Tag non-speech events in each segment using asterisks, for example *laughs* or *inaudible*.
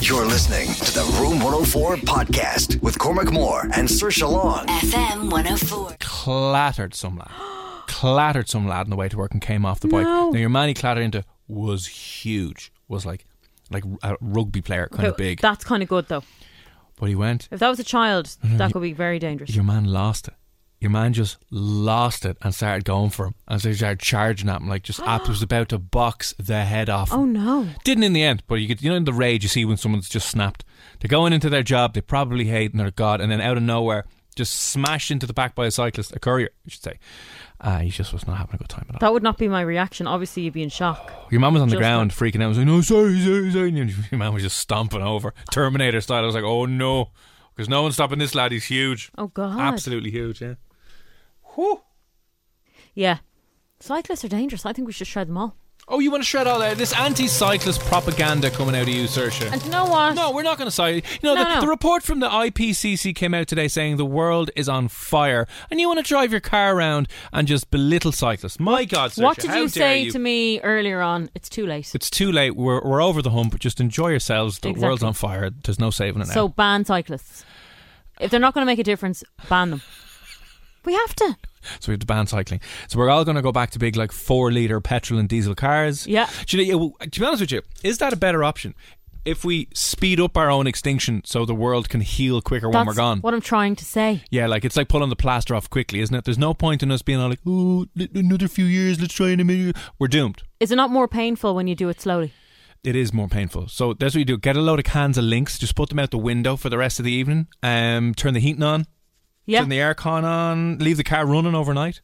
You're listening to the Room 104 podcast with Cormac Moore and Saoirse Long. FM 104. clattered some lad. *gasps* clattered some lad on the way to work and came off the bike. No. Now your man he clattered into was huge. Was like like a rugby player, kind of Okay, big. That's kind of good though. but he went. If that was a child, that could be very dangerous. Your man lost it. Your man just lost it and started going for him. And so he started charging at him like just up *gasps* was about to box the head off. him. Oh no. Didn't in the end, but you could, you know, in the rage you see when someone's just snapped. They're going into their job, they probably hate and they're God, and then out of nowhere, just smashed into the back by a cyclist, a courier, I should say. Uh, he just was not having a good time at all. That would not be my reaction. Obviously, you'd be in shock. Your mum was on the Just ground freaking out. was like, no, sorry, sorry, sorry. And *laughs* your man was just stomping over. Terminator style. I was like, oh no. Because no one's stopping this lad. He's huge. Oh god. Absolutely huge, yeah. Whew. Yeah. Cyclists are dangerous. I think we should shred them all. Oh, you want to shred all that? This anti cyclist propaganda coming out of you, Saoirse. And you know what? No, we're not going to side. You know, No, the, no. the report from the IPCC came out today saying the world is on fire, and you want to drive your car around and just belittle cyclists. My God, Saoirse, what did you say you? to me earlier on? It's too late. It's too late. We're, we're over the hump. Just enjoy yourselves. The Exactly. world's on fire. There's no saving it now. So ban cyclists. If they're not going to make a difference, ban them. We have to. So we have to ban cycling. So we're all going to go back to big, like four litre petrol and diesel cars. Yeah. Do you know, to be honest with you, is that a better option? If we speed up our own extinction so the world can heal quicker when we're gone. what I'm trying to say. yeah, like it's like pulling the plaster off quickly, isn't it? There's no point in us being all like, oh, another few years, let's try in a minute. We're doomed. Is it not more painful when you do it slowly? It is more painful. So that's what you do. Get a load of cans of Lynx, just put them out the window for the rest of the evening. Um, turn the heating on, Yeah. turn the aircon on, leave the car running overnight,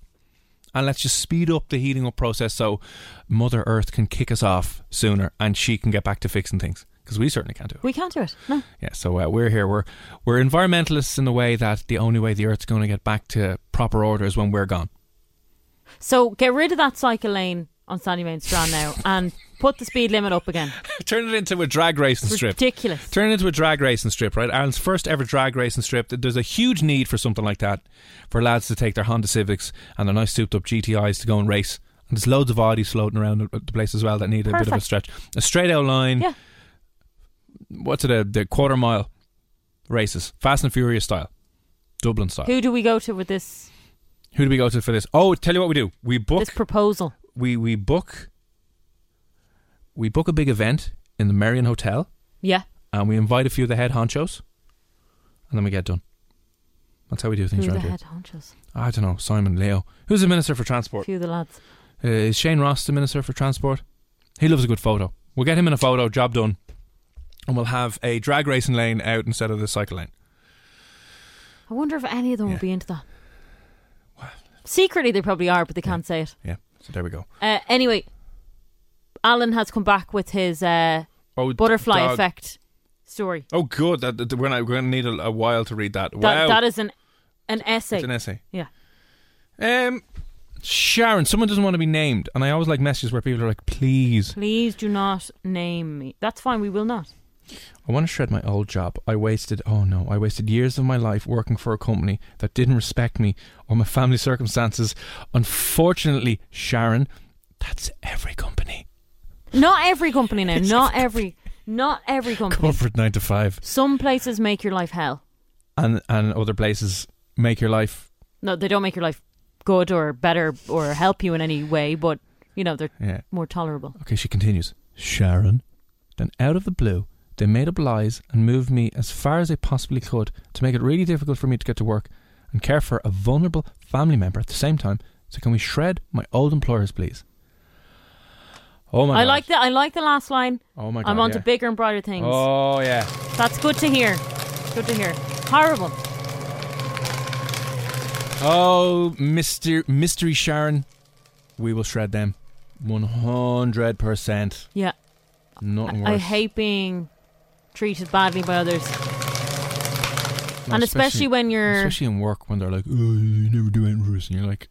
and let's just speed up the heating up process so Mother Earth can kick us off sooner and she can get back to fixing things because we certainly can't do it. we can't do it. No. Yeah, so uh, we're here. We're we're environmentalists in the way that the only way the Earth's going to get back to proper order is when we're gone. So get rid of that cycle lane on Sandymount Strand now and put the speed limit up again. *laughs* Turn it into a drag racing strip. Ridiculous. Turn it into a drag racing strip, right? Ireland's first ever drag racing strip. There's a huge need for something like that for lads to take their Honda Civics and their nice souped up GTIs to go and race. And there's loads of Audis floating around the place as well that need a bit of a stretch. A straight out line. Yeah. What's it? A, the quarter mile races, Fast and Furious style, Dublin style. Who do we go to with this Who do we go to for this? Oh, tell you what we do. We book. this proposal? we we book. We book a big event in the Merrion Hotel, Yeah. and we invite a few of the head honchos, and then we get done. That's how we do things Who are the around here. head honchos? I don't know. Simon Leo, who's the minister for A transport? few of the lads. Uh, is Shane Ross the minister for transport? He loves a good photo. We'll get him in a photo. Job done. And we'll have a drag racing lane out instead of the cycle lane. I wonder if any of them Yeah. will be into that. Secretly, they probably are, but they can't say it. Yeah. So there we go. Uh, anyway, Alan has come back with his uh, Oh, butterfly dog. effect story. Oh, good. That, that- we're, not, we're going to need a, a while to read that. That, wow. that is an an essay. It's an essay. yeah. Um, Sharon, someone doesn't want to be named, and I always like messages where people are like, "Please, Please do not name me. That's fine. We will not. I want to shred my old job. I wasted, oh no, I wasted years of my life working for a company that didn't respect me or my family circumstances. Unfortunately, Sharon, that's every company. Not every company now. *laughs* Not every. Not every company. Corporate nine to five, Some places make your life hell. and and other places make your life. No, they don't make your life good or better or help you in any way, but you know they're Yeah. more tolerable. Okay, she continues. Sharon. Then, out of the blue, they made up lies and moved me as far as they possibly could to make it really difficult for me to get to work and care for a vulnerable family member at the same time. So, can we shred my old employers, please? Oh my I god! like the I like the last line. Oh my god! I'm on to bigger and brighter things. Oh yeah. That's good to hear. Good to hear. Horrible. Oh, Mister Mystery Sharon, we will shred them. One hundred percent. Yeah. Nothing worse. I hate being treated badly by others. No, and especially, when you're especially in work when they're like, "Oh, you never do anything for us," and you're like,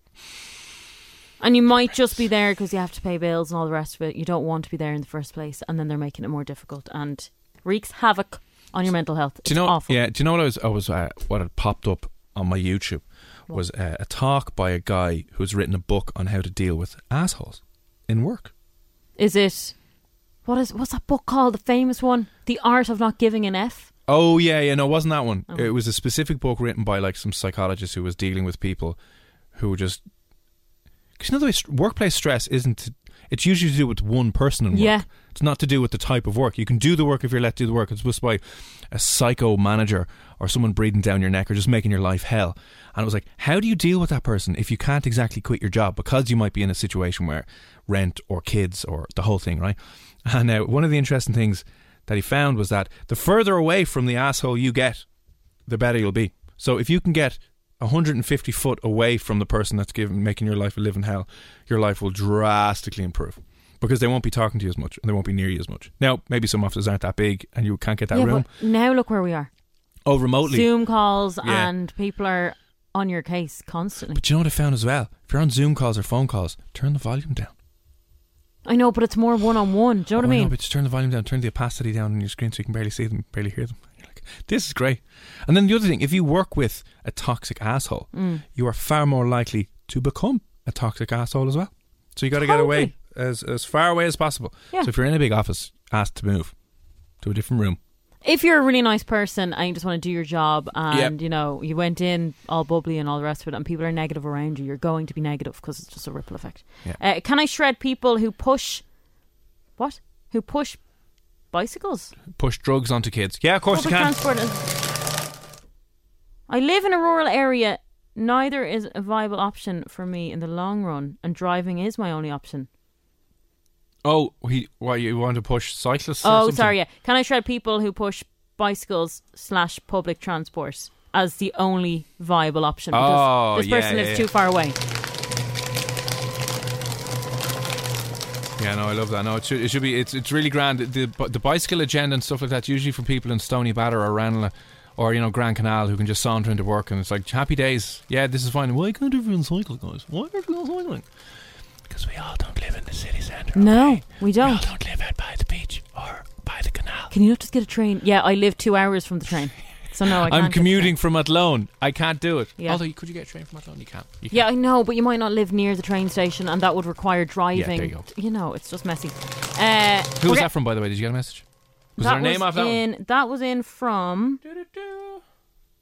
and you might just be there because you have to pay bills and all the rest of it. You don't want to be there in the first place, and then they're making it more difficult and wreaks havoc on your mental health. Do you It's know? awful. Yeah. Do you know what I was? I was uh, what had popped up on my YouTube was uh, a talk by a guy who's written a book on how to deal with assholes in work. Is it what is what's that book called? The famous one, The Art of Not Giving an F. Oh yeah, yeah. No, it wasn't that one. Oh. It was a specific book written by like some psychologist who was dealing with people who were just because you know the way workplace stress isn't. It's usually to do with one person in work. Yeah. It's not to do with the type of work. You can do the work if you're let do the work. It's just by a psycho manager or someone breathing down your neck or just making your life hell. And it was like, how do you deal with that person if you can't exactly quit your job because you might be in a situation where rent or kids or the whole thing, right? And now, one of the interesting things that he found was that the further away from the asshole you get, the better you'll be. So if you can get 150 foot away from the person that's giving making your life a living hell, your life will drastically improve because they won't be talking to you as much and they won't be near you as much. Now, maybe some offices aren't that big and you can't get that yeah, room. now look where we are. Oh, remotely. Zoom calls Yeah. and people are on your case constantly. But you know what I found as well? If you're on Zoom calls or phone calls, turn the volume down. I know, but it's more one on one. Do you know Oh, what I oh, know, mean? but just turn the volume down, turn the opacity down on your screen so you can barely see them, barely hear them. This is great. And then the other thing, if you work with a toxic asshole, Mm. you are far more likely to become a toxic asshole as well. So you got to get away as as far away as possible. Yeah. So if you're in a big office, ask to move to a different room. if you're a really nice person and you just want to do your job and Yep. you know you went in all bubbly and all the rest of it and people are negative around you you're going to be negative because it's just a ripple effect Yeah. uh, can i shred people who push what who push bicycles Push drugs onto kids. Yeah, of course Public you can. transport is- i live in a rural area neither is a viable option for me in the long run and driving is my only option Oh, he what you want to push cyclists? or oh something? sorry yeah can i shred people who push bicycles slash public transport as the only viable option because Oh, this yeah, person yeah, lives yeah. too far away Yeah, no, I love that. No, it should, it should be. It's it's really grand. The the bicycle agenda and stuff like that. Usually for people in Stoneybatter or Ranelagh or you know Grand Canal who can just saunter into work and it's like happy days. Yeah, this is fine. Why can't everyone cycle, guys? Why are everyone cycling? Because we all don't live in the city centre. no okay? we We all don't don't live out by the beach or by the canal. can you not just get a train yeah i live two hours from the train *laughs* so no I can't I'm commuting from Athlone. I can't do it. Yeah. Although, could you get a train from Athlone? You can. You can. Yeah, I know, but you might not live near the train station, and that would require driving. there you go. you know, it's just messy. Uh, Who was that from, by the way? Did you get a message? Was that there a name was off that one? in, That was in from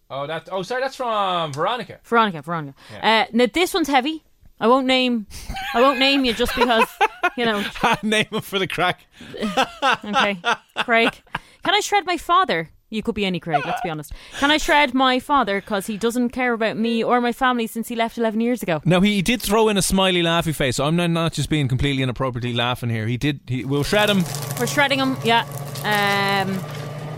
Oh, that. Oh, sorry, that's from Veronica. Veronica. Veronica. Uh, now this one's heavy. I won't name. I won't name you just because you know. *laughs* name him for the crack. *laughs* Okay, Craig. Can I shred my father? You could be any Craig. Let's be honest. Can I shred my father because he doesn't care about me or my family since he left eleven years ago? Now he, did throw in a smiley, laughy face. So I'm not, not just being completely inappropriately laughing here. He did. He, we'll shred him. We're shredding him. Yeah. Um,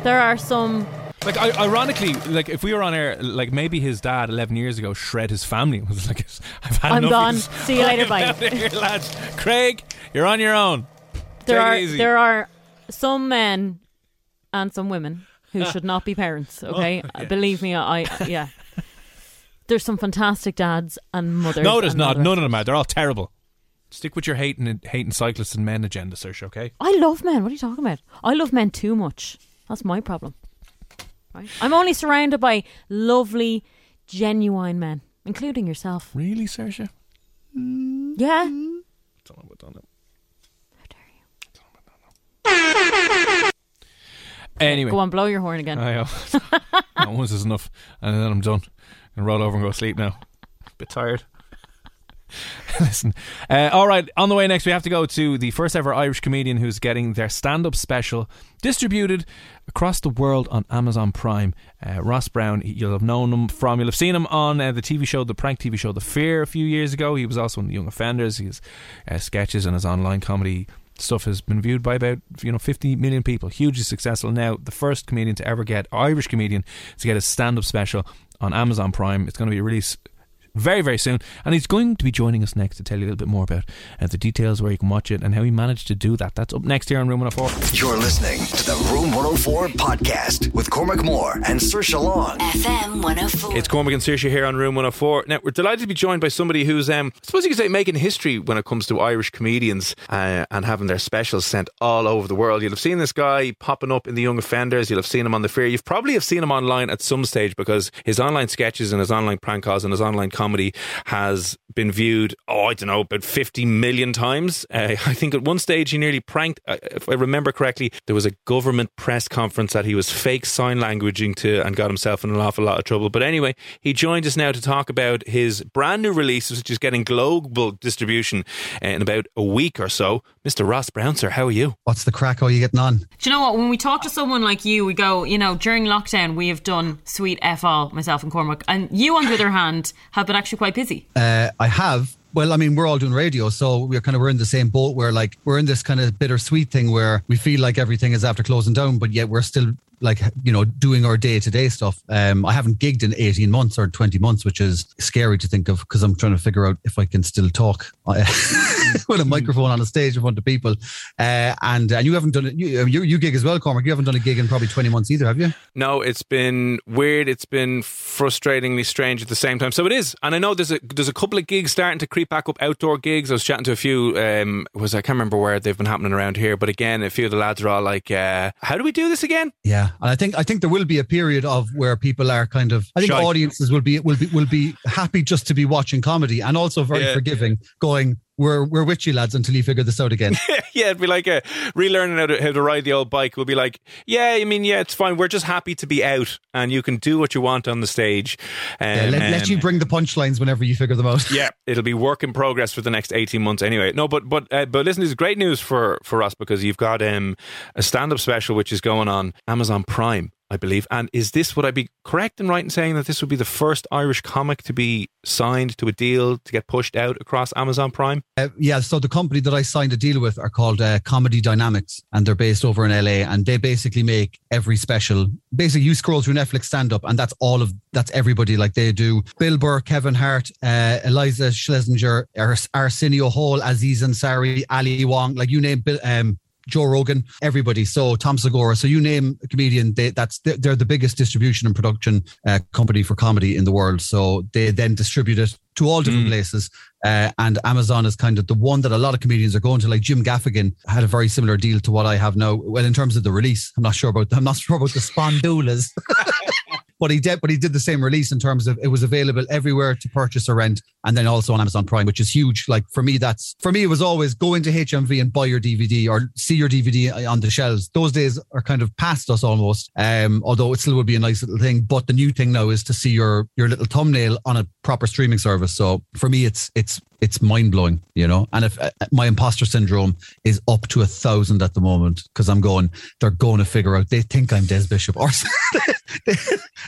there are some. Like ironically, like if we were on air, like maybe his dad 11 years ago shred his family. *laughs* Was like, I've had I'm enough gone. this. See you later. *laughs* I'm Bye. here, lads. Craig, you're on your own. there Take are there are some men and some women who *laughs* should not be parents. Oh, okay, *laughs* Oh, believe me, I yeah. There's some fantastic dads and mothers. No, there's and all not. the rest. None of them are. They're all terrible. Stick with your hating hating cyclists and men agenda, Saoirse, okay? I love men. What are you talking about? I love men too much. That's my problem. Right? I'm only surrounded by lovely, genuine men, including yourself. Really, Saoirse? Yeah. Don't know about that. How dare you? *laughs* Anyway, Go on, blow your horn again. I know. *laughs* once is enough, and then I'm done. And roll over and go to sleep now. A Bit tired. *laughs* Listen, uh, all right. On the way next, we have to go to the first ever Irish comedian who's getting their stand-up special distributed across the world on Amazon Prime. Uh, Ross Brown, you'll have known him from, you'll have seen him on uh, the TV show, the prank TV show, The Fear, a few years ago. He was also in The Young Offenders. His uh, sketches and his online comedy stuff has been viewed by about you know 50 million people hugely successful. Now the first comedian to ever get Irish comedian to get a stand-up special on Amazon Prime it's going to be released very, very soon. And he's going to be joining us next to tell you a little bit more about uh, the details where you can watch it and how he managed to do that. That's up next here on Room 104. You're listening to the Room 104 podcast with Cormac Moore and Saoirse Long. FM 104. It's Cormac and Saoirse here on Room 104. Now, we're delighted to be joined by somebody who's, um, I suppose you could say, making history when it comes to Irish comedians uh, and having their specials sent all over the world. You'll have seen this guy popping up in The Young Offenders. You'll have seen him on The Fear. You've probably have seen him online at some stage because his online sketches and his online prank calls and his online comedy has been viewed, oh, I don't know, about 50 million times. Uh, *laughs* I think at one stage he nearly pranked, uh, if I remember correctly, there was a government press conference that he was fake sign languaging to and got himself in an awful lot of trouble. But anyway, he joined us now to talk about his brand new release, which is getting global distribution in about a week or so. Mr. Ross Brown, sir, how are you? What's the crack? How are you getting on? Do you know what? When we talk to someone like you, we go, you know, during lockdown, we have done sweet F all, myself and Cormac. And you, on the other hand, have been actually quite busy. Uh, I have. Well, I mean, we're all doing radio, so we're kind of we're in the same boat. Where like we're in this kind of bittersweet thing where we feel like everything is after closing down, but yet we're still like you know doing our day to day stuff. Um, I haven't gigged in eighteen months or twenty months, which is scary to think of because I'm trying to figure out if I can still talk *laughs* with a microphone on a stage in front of people. Uh, and and you haven't done it. You, you you gig as well, Cormac. You haven't done a gig in probably twenty months either, have you? No, it's been weird. It's been frustratingly strange at the same time. So it is, and I know there's a there's a couple of gigs starting to creep back up. Outdoor gigs. I was chatting to a few. Um, was I can't remember where they've been happening around here, but again, a few of the lads are all like, uh, "How do we do this again?" Yeah, and I think I think there will be a period of where people are kind of. I think Shy. audiences will be will be will be happy just to be watching comedy and also very Yeah. forgiving. Going, we're we're with you lads until you figure this out again. *laughs* yeah, it'd be like a relearning how to, how to ride the old bike. We'll be like, yeah, I mean, yeah, it's fine. We're just happy to be out, and you can do what you want on the stage. Um, Yeah, let, let um, you bring the punchlines whenever you figure them out. yeah, *laughs* it'll be work in progress for the next eighteen months. Anyway, no, but but uh, but listen, this is great news for for us because you've got um, a stand up special which is going on Amazon Prime. I believe. And is this, would I be correct in right in saying that this would be the first Irish comic to be signed to a deal to get pushed out across Amazon Prime? Uh, yeah, so the company that I signed a deal with are called uh, Comedy Dynamics, and they're based over in LA. And they basically make every special. Basically, you scroll through Netflix stand up, and that's all of that's everybody. Like they do Bill Burr, Kevin Hart, uh, Iliza Shlesinger, Ars- Arsenio Hall, Aziz Ansari, Ali Wong, like you name Bill. Um, Joe Rogan, everybody. So Tom Segura. So you name a comedian, they, that's they're the biggest distribution and production uh, company for comedy in the world. So they then distribute it to all different places. Uh, and Amazon is kind of the one that a lot of comedians are going to. Like Jim Gaffigan had a very similar deal to what I have now. Well, in terms of the release, I'm not sure about. I'm not *laughs* sure about the spondulas. *laughs* But he did, but he did the same release in terms of it was available everywhere to purchase or rent, and then also on Amazon Prime, which is huge. Like for me, that's for me, it was always go into HMV and buy your DVD or see your DVD on the shelves. Those days are kind of past us almost. Um, although it still would be a nice little thing. But the new thing now is to see your your little thumbnail on a proper streaming service. So for me, it's it's it's mind blowing, you know. And if uh, my imposter syndrome is up to a thousand at the moment because I'm going, they're going to figure out. They think I'm Des Bishop, or *laughs*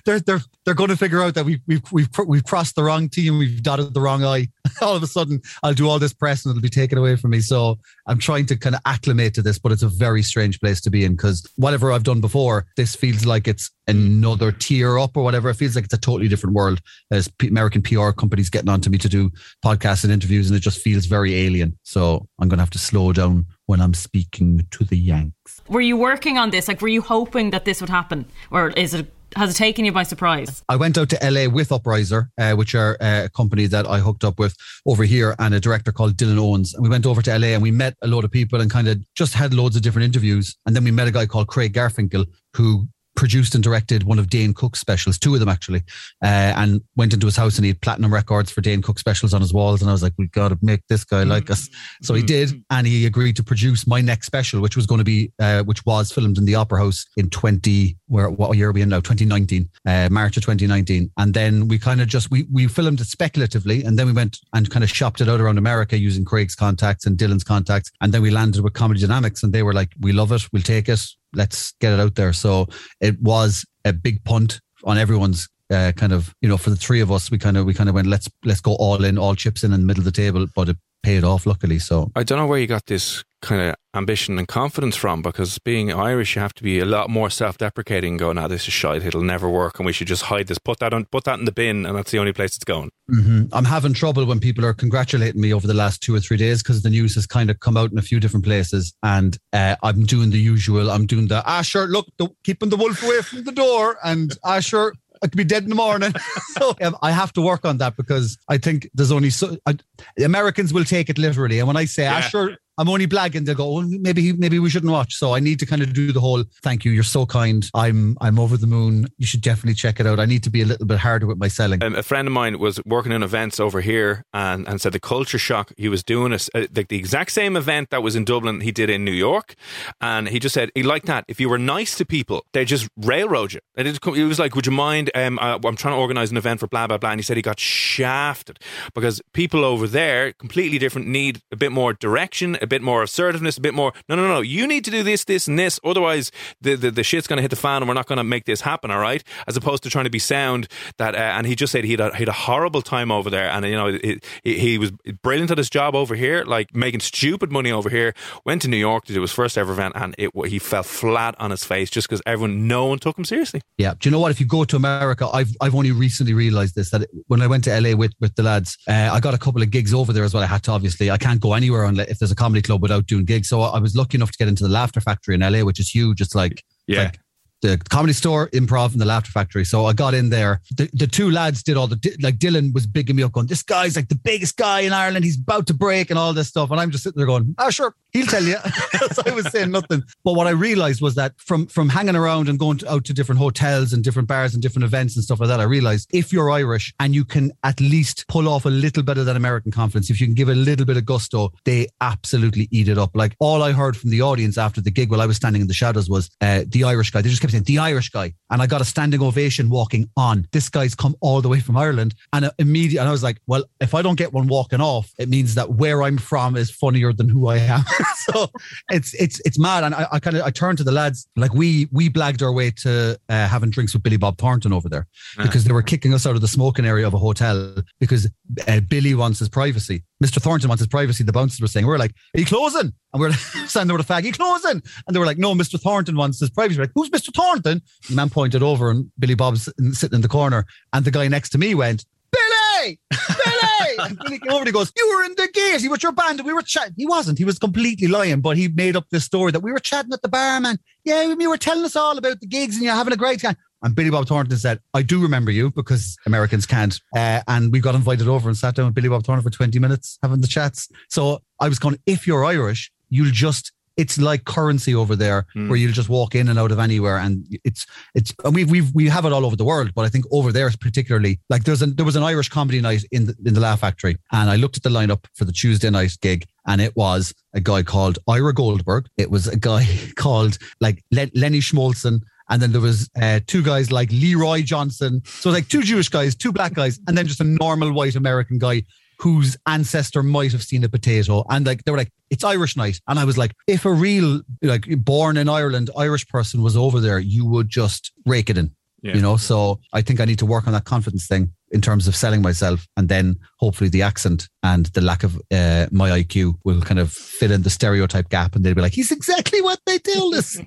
they're they're they're going to figure out that we we've we've we've crossed the wrong T and we've dotted the wrong I. *laughs* all of a sudden, I'll do all this press and it'll be taken away from me. So I'm trying to kind of acclimate to this, but it's a very strange place to be in because whatever I've done before, this feels like it's another tier up or whatever. It feels like it's a totally different world. As American PR companies getting onto me to do podcasts and interviews, and it just feels very alien. So I'm going to have to slow down when I'm speaking to the Yanks. Were you working on this? Like, were you hoping that this would happen, or is it has it taken you by surprise? I went out to LA with Upriser, uh, which are uh, a company that I hooked up with over here, and a director called Dylan Owens. And we went over to LA and we met a load of people and kind of just had loads of different interviews. And then we met a guy called Craig Garfinkel, who produced and directed one of Dane Cook's specials, two of them actually, uh, and went into his house and he had platinum records for Dane Cook specials on his walls. And I was like, we got to make this guy like us. So he did, and he agreed to produce my next special, which was going to be, uh, which was filmed in the Opera House in 20, where what year are we in now? 2019, uh, March of 2019. And then we kind of just, we, we filmed it speculatively, and then we went and kind of shopped it out around America using Craig's contacts and Dylan's contacts. And then we landed with Comedy Dynamics, and they were like, we love it, we'll take it let's get it out there. So it was a big punt on everyone's uh, kind of you know for the three of us we kind of we kind of went let's let's go all in all chips in in the middle of the table but it paid off luckily so I don't know where you got this kind of ambition and confidence from because being Irish you have to be a lot more self-deprecating going ah this is shite it'll never work and we should just hide this put that on put that in the bin and that's the only place it's going hmm I'm having trouble when people are congratulating me over the last two or three days because the news has kind of come out in a few different places and uh, I'm doing the usual I'm doing the ah sure look the, keeping the wolf away from the door and ah sure I could be dead in the morning. *laughs* so um, I have to work on that because I think there's only so I, the Americans will take it literally. And when I say, ah, Yeah. sure, I'm only blagging, they'll go, well, maybe maybe we shouldn't watch. So I need to kind of do the whole thank you. You're so kind. I'm I'm over the moon. You should definitely check it out. I need to be a little bit harder with my selling. um, a friend of mine was working in events over here and, and said the culture shock he was doing a, uh, like the exact same event that was in Dublin he did in New York and he just said he liked that if you were nice to people they just railroad you and it, he was like would you mind um, I, I'm trying to organize an event for blah blah blah and he said he got shafted because people over there completely different need a bit more direction a bit more assertiveness a bit more no no no you need to do this this and this otherwise the, the, the shit's going to hit the fan and we're not going to make this happen all right as opposed to trying to be sound that uh, and he just said he had, a, he horrible time over there and you know it, he was brilliant at his job over here like making stupid money over here went to New York to do his first ever event and it he fell flat on his face just because everyone no one took him seriously Yeah. Do you know what? If you go to America, I've I've only recently realized this that when I went to LA with with the lads, uh, I got a couple of gigs over there as well. I had to obviously I can't go anywhere unless if there's a comedy club without doing gigs. So I was lucky enough to get into the Laughter Factory in LA, which is huge. It's like Yeah. like the comedy store, improv, and the Laughter Factory. So I got in there. The, the two lads did all the like. Dylan was bigging me up, going, "This guy's like the biggest guy in Ireland. He's about to break and all this stuff." And I'm just sitting there going, "Ah, sure, he'll tell you." *laughs* so I was saying nothing. But what I realized was that from from hanging around and going to, out to different hotels and different bars and different events and stuff like that, I realized if you're Irish and you can at least pull off a little bit of that American confidence, if you can give a little bit of gusto, they absolutely eat it up. Like all I heard from the audience after the gig while I was standing in the shadows was uh, the Irish guy. They just kept the Irish guy, and I got a standing ovation walking on. This guy's come all the way from Ireland, and immediately, and I was like, well, if I don't get one walking off, it means that where I'm from is funnier than who I am. *laughs* so it's it's it's mad, and I, I kind of I turned to the lads like we we blagged our way to uh, having drinks with Billy Bob Thornton over there because they were kicking us out of the smoking area of a hotel because uh, Billy wants his privacy. Mr. Thornton wants his privacy. The bouncers were saying, we're like, are you closing? And we're *laughs* like, standing there with a fag, are you closing? And they were like, no, Mr. Thornton wants his privacy. We're like, who's Mr. Thornton? The man pointed over and Billy Bob's sitting in the corner. And the guy next to me went, Billy! Billy! *laughs* and Billy came over and he goes, You were in the gate. You were your band. and We were chatting. He wasn't. He was completely lying, but he made up this story that we were chatting at the bar, man. Yeah, you were telling us all about the gigs and you're having a great time. And Billy Bob Thornton said, I do remember you because Americans can't. Uh, and we got invited over and sat down with Billy Bob Thornton for 20 minutes having the chats. So I was going, if you're Irish, you'll just, it's like currency over there where you'll just walk in and out of anywhere. And it's, it's, and we we've, we have it all over the world, but I think over there particularly, like there's an, there was an Irish comedy night in the, in the Laugh Factory. And I looked at the lineup for the Tuesday night gig and it was a guy called Ira Goldberg. It was a guy *laughs* called like Len- Lenny Schmolzen. And then there was uh, two guys like Leroy Johnson. So like two Jewish guys, two black guys, and then just a normal white American guy whose ancestor might have seen a potato. And like they were like, it's Irish night. And I was like, if a real like born in Ireland Irish person was over there, you would just rake it in. Yeah. You know, so I think I need to work on that confidence thing in terms of selling myself, and then hopefully the accent and the lack of uh, my IQ will kind of fill in the stereotype gap, and they'll be like, "He's exactly what they told us."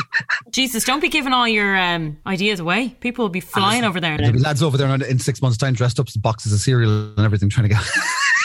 *laughs* Jesus, don't be giving all your um, ideas away. People will be flying over there. There'll be lads over there in six months' time dressed up as boxes of cereal and everything, trying to get. *laughs*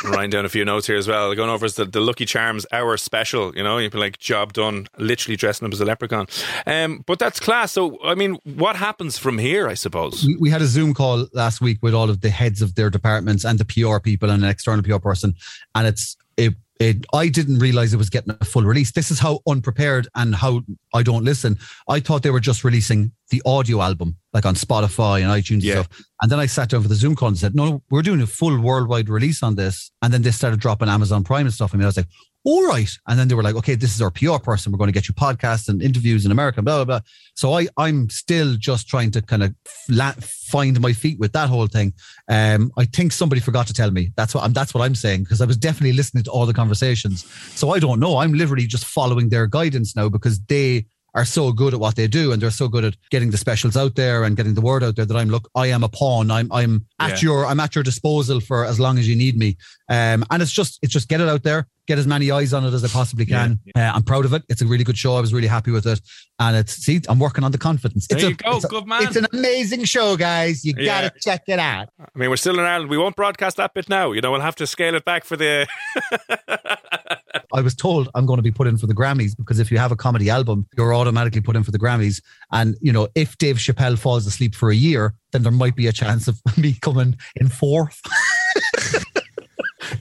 writing down a few notes here as well. Going over as the, the Lucky Charms hour special, you know, you'd be like, job done, literally dressing up as a leprechaun. Um, but that's class. So, I mean, what happens from here, I suppose? we, we had a Zoom call last week with all of the heads of their departments and the PR people and an external PR person, and it's it it, I didn't realize it was getting a full release. This is how unprepared and how I don't listen. I thought they were just releasing the audio album, like on Spotify and iTunes Yeah. and stuff. And then I sat down for the Zoom call and said, no, we're doing a full worldwide release on this. And then they started dropping Amazon Prime and stuff. I mean, I was like, all right. And then they were like, okay, this is our PR person. We're going to get you podcasts and interviews in America, blah, blah, blah. So I, I'm still just trying to kind of find my feet with that whole thing. Um, I think somebody forgot to tell me. That's what I'm, that's what I'm saying because I was definitely listening to all the conversations. So I don't know. I'm literally just following their guidance now because they are so good at what they do and they're so good at getting the specials out there and getting the word out there that I'm look I am a pawn I'm I'm at Yeah. your I'm at your disposal for as long as you need me um and it's just it's just get it out there get as many eyes on it as I possibly can Uh, I'm proud of it it's a really good show I was really happy with it and it's see I'm working on the confidence it's There a, go. it's a- Good man. it's an amazing show guys you Yeah. gotta check it out I mean, we're still in Ireland. We won't broadcast that bit now. You know, we'll have to scale it back for the. *laughs* *laughs* I was told I'm going to be put in for the Grammys because if you have a comedy album, you're automatically put in for the Grammys. And, you know, if Dave Chappelle falls asleep for a year, then there might be a chance of *laughs* me coming in fourth. *laughs*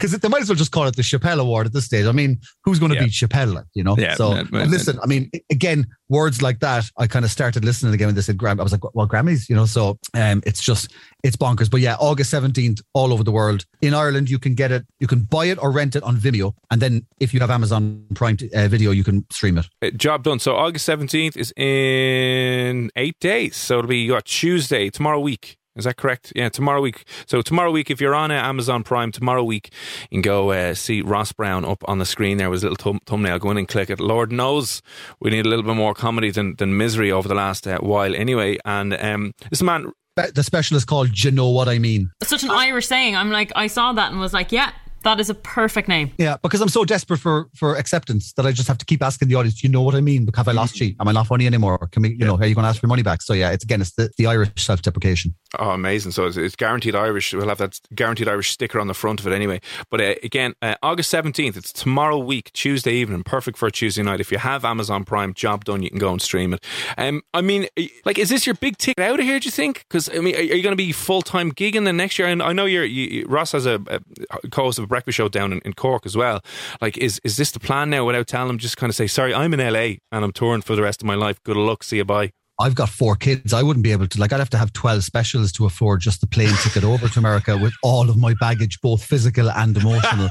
Because they might as well just call it the Chappelle Award at this stage. I mean, who's going to Yeah. beat Chappelle? Like, you know. Yeah, so man, man, and listen, I mean, again, words like that, I kind of started listening again when they said Gram. I was like, well, Grammys, you know. So um, it's just it's bonkers. But yeah, August seventeenth, all over the world. In Ireland, you can get it, you can buy it or rent it on Vimeo, and then if you have Amazon Prime uh, Video, you can stream it. Uh, Job done. So August 17th is in eight days. So it'll be your Tuesday, tomorrow week. Is that correct? Yeah, tomorrow week. So tomorrow week, if you're on uh, Amazon Prime, tomorrow week, you can go uh, see Ross Brown up on the screen there with a little thumb- thumbnail. Go in and click it. Lord knows we need a little bit more comedy than, than misery over the last uh, while anyway. And um, this man, The special is called "Do You Know What I Mean." Such an Irish saying. I'm like, I saw that and was like, yeah, that is a perfect name. Yeah, because I'm so desperate for for acceptance that I just have to keep asking the audience, "Do you know what I mean? Have I lost you? Am I not funny anymore? Can we, you know, are you going to ask for money back?" So yeah, it's again, it's the, the Irish self deprecation. Oh, amazing! So it's, it's guaranteed Irish. We'll have that guaranteed Irish sticker on the front of it anyway. But uh, again, uh, August seventeenth. It's tomorrow week, Tuesday evening. Perfect for a Tuesday night. If you have Amazon Prime, job done. You can go and stream it. Um, I mean, like, is this your big ticket out of here? Do you think? Because I mean, are, are you going to be full time gigging the next year? And I know you're you, you- Ross has a, a co-host of a breakfast show down in, in Cork as well. Like, is is this the plan now? Without telling them, just kind of say, "Sorry, I'm in LA and I'm touring for the rest of my life. Good luck. See you. Bye." I've got four kids. I wouldn't be able to like. I'd have to have twelve specials to afford just the plane ticket over to America with all of my baggage, both physical and emotional.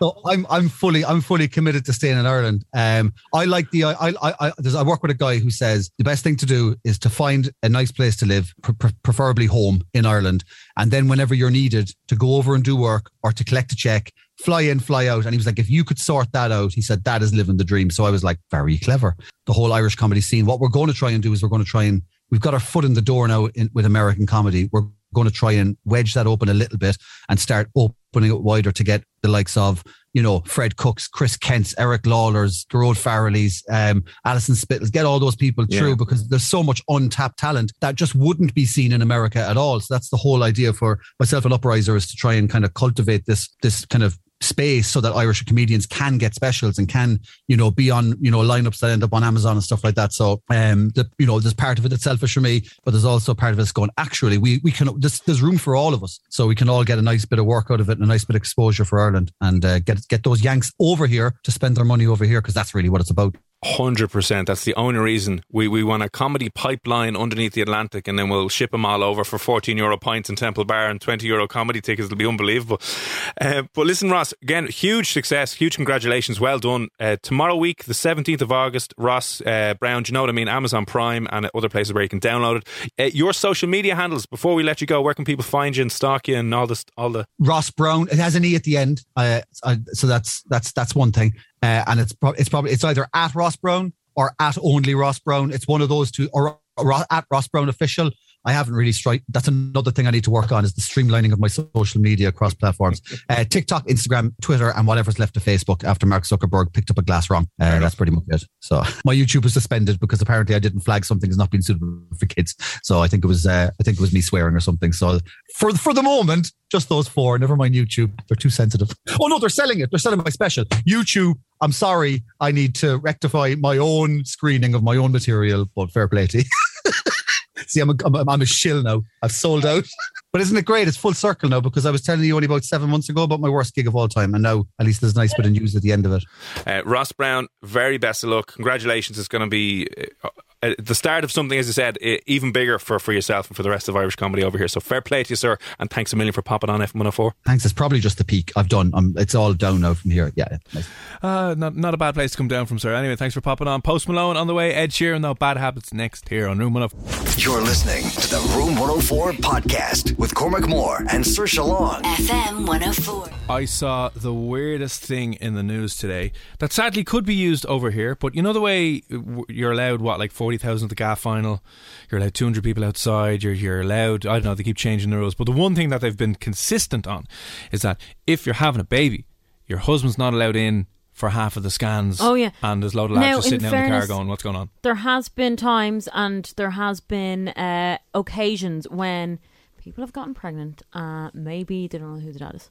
so I'm I'm fully I'm fully committed to staying in Ireland. Um, I like the I I I, I work with a guy who says the best thing to do is to find a nice place to live, pre- pre- preferably home in Ireland, and then whenever you're needed to go over and do work or to collect a check. Fly in, fly out. And he was like, if you could sort that out, he said, that is living the dream. So I was like, very clever. The whole Irish comedy scene. What we're going to try and do is we're going to try and we've got our foot in the door now in, with American comedy. We're going to try and wedge that open a little bit and start opening it wider to get the likes of, you know, Fred Cooke's, Chris Kent's, Eric Lalor's, Gerard Farrelly's, um, Alison Spittle's, get all those people Yeah. through because there's so much untapped talent that just wouldn't be seen in America at all. So that's the whole idea for myself and Upriser is to try and kind of cultivate this, this kind of space so that Irish comedians can get specials and can, you know, be on, you know, lineups that end up on Amazon and stuff like that. So, um, the, you know, there's part of it that's selfish for me, but there's also part of it that's going, actually, we, we can, there's, there's room for all of us. So we can all get a nice bit of work out of it and a nice bit of exposure for Ireland and uh, get, get those Yanks over here to spend their money over here because that's really what it's about. Hundred percent. That's the only reason we, we want a comedy pipeline underneath the Atlantic, and then we'll ship them all over for fourteen euro pints in Temple Bar and twenty euro comedy tickets. It'll be unbelievable. Uh, but listen, Ross, again, huge success, huge congratulations, well done. Uh, tomorrow week, the seventeenth of August, Ross uh, Brown. Do you know what I mean? Amazon Prime and other places where you can download it. Uh, your social media handles before we let you go. Where can people find you and stalk you and all this, all the Ross Brown. It has an e at the end, uh, so that's that's that's one thing. Uh, and it's pro- it's probably it's either at Ross Brown or at only Ross Brown. It's one of those two, or, or at Ross Brown official. I haven't really strike. That's another thing I need to work on is the streamlining of my social media across platforms, *laughs* uh, TikTok, Instagram, Twitter, and whatever's left of Facebook after Mark Zuckerberg picked up a glass wrong. Uh, that's pretty much it. So *laughs* my YouTube was suspended because apparently I didn't flag something as not being suitable for kids. So I think it was uh, I think it was me swearing or something. So for for the moment, just those four. Never mind YouTube; they're too sensitive. Oh no, they're selling it. They're selling my special. YouTube. I'm sorry. I need to rectify my own screening of my own material. But fair play to you. *laughs* See, I'm a, I'm, a, I'm a shill now. I've sold out. *laughs* But isn't it great? It's full circle now because I was telling you only about seven months ago about my worst gig of all time, and now at least there's a nice bit of news at the end of it. Uh, Ross Brown, very best of luck. Congratulations. It's going to be uh, the start of something, as I said, uh, even bigger for, for yourself and for the rest of Irish comedy over here. So fair play to you, sir, and thanks a million for popping on F104. Thanks. It's probably just the peak I've done. Um, it's all down now from here. Yeah. Nice. Uh, not, not a bad place to come down from, sir. Anyway, thanks for popping on. Post Malone on the way. Ed Sheeran, though. Bad Habits next here on Room 104. You're listening to the Room 104 podcast with Cormac Moore and Saoirse Long. FM 104. I saw the weirdest thing in the news today that sadly could be used over here, but you know the way you're allowed, what, like 40,000 at the GAF final? You're allowed 200 people outside. You're, you're allowed, I don't know, they keep changing the rules. But the one thing that they've been consistent on is that if you're having a baby, your husband's not allowed in for half of the scans. Oh, yeah. And there's a load of lads just in sitting out in the car going, what's going on? there has been times and there has been uh, occasions when people have gotten pregnant. Uh, maybe they don't know who the dad is.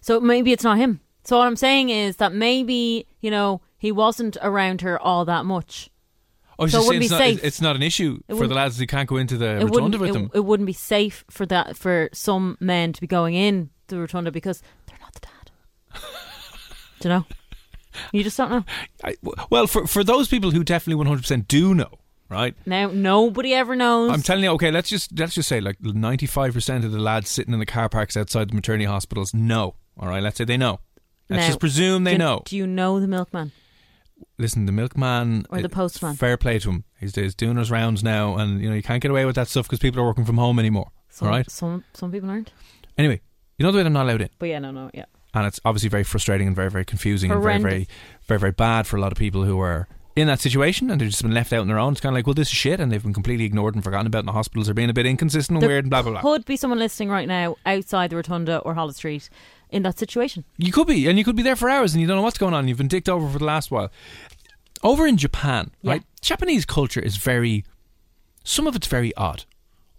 So maybe it's not him. So what I'm saying is that maybe you know he wasn't around her all that much. So she's it wouldn't saying be it's not, safe. it's not an issue for the lads who can't go into the rotunda with It, them. it wouldn't be safe for that for some men to be going in the rotunda because they're not the dad. Do you know? You just don't know. *laughs* I, well, for for those people who definitely 100% do know, right? Now nobody ever knows. I'm telling you, okay, let's just let's just say like 95% of the lads sitting in the car parks outside the maternity hospitals know. All right, let's say they know. Let's Now, just presume they do, know. Do you know the milkman? Listen, the milkman Or the uh, postman. Fair play to him. He's, he's doing his rounds now, and you know you can't get away with that stuff because people are working from home anymore. Some, all right. Some some people aren't. Anyway, you know the way they're not allowed in. But yeah, no, no, yeah. and it's obviously very frustrating and very very confusing and very very very very bad for a lot of people who are in that situation and they've just been left out on their own. It's kind of like, well, this is shit, and they've been completely ignored and forgotten about. And the hospitals are being a bit inconsistent and There weird and blah blah blah. Could be someone listening right now outside the rotunda or Holles Street in that situation. You could be, and you could be there for hours, and you don't know what's going on. You've been dicked over for the last while. Over in Japan, Yeah. right? Japanese culture is very. Some of it's very odd.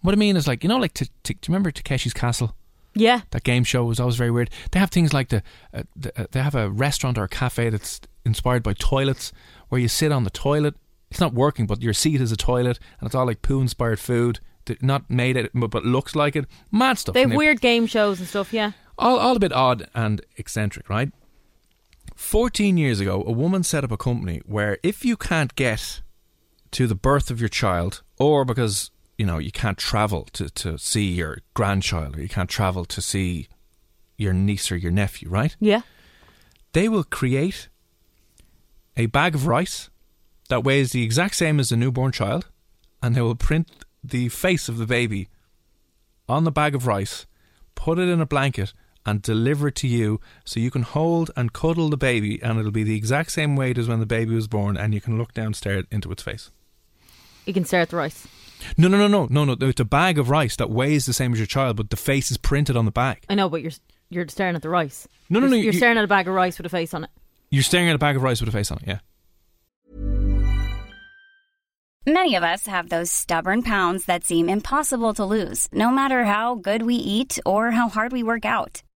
What I mean is like you know, like to, to, do you remember Takeshi's Castle? Yeah. that game show was always very weird. They have things like the, uh, the uh, they have a restaurant or a cafe that's inspired by toilets, where you sit on the toilet. It's not working, but your seat is a toilet, and it's all like poo inspired food. that- Not made it, but, but looks like it. Mad stuff. They have weird game shows and stuff, yeah. All, all a bit odd and eccentric, right? 14 years ago, a woman set up a company where if you can't get to the birth of your child, or because, you know, you can't travel to, to see your grandchild, or you can't travel to see your niece or your nephew, right? Yeah. They will create a bag of rice that weighs the exact same as a newborn child, and they will print the face of the baby on the bag of rice, put it in a blanket, and deliver it to you so you can hold and cuddle the baby, and it'll be the exact same weight as when the baby was born, and you can look down, stare into its face. You can stare at the rice. No, no, no, no, no, no. It's a bag of rice that weighs the same as your child, but the face is printed on the bag. I know, but you're you're staring at the rice. No, no, you're, no, You're staring at a bag of rice with a face on it. You're staring at a bag of rice with a face on it, yeah. Many of us have those stubborn pounds that seem impossible to lose, no matter how good we eat or how hard we work out.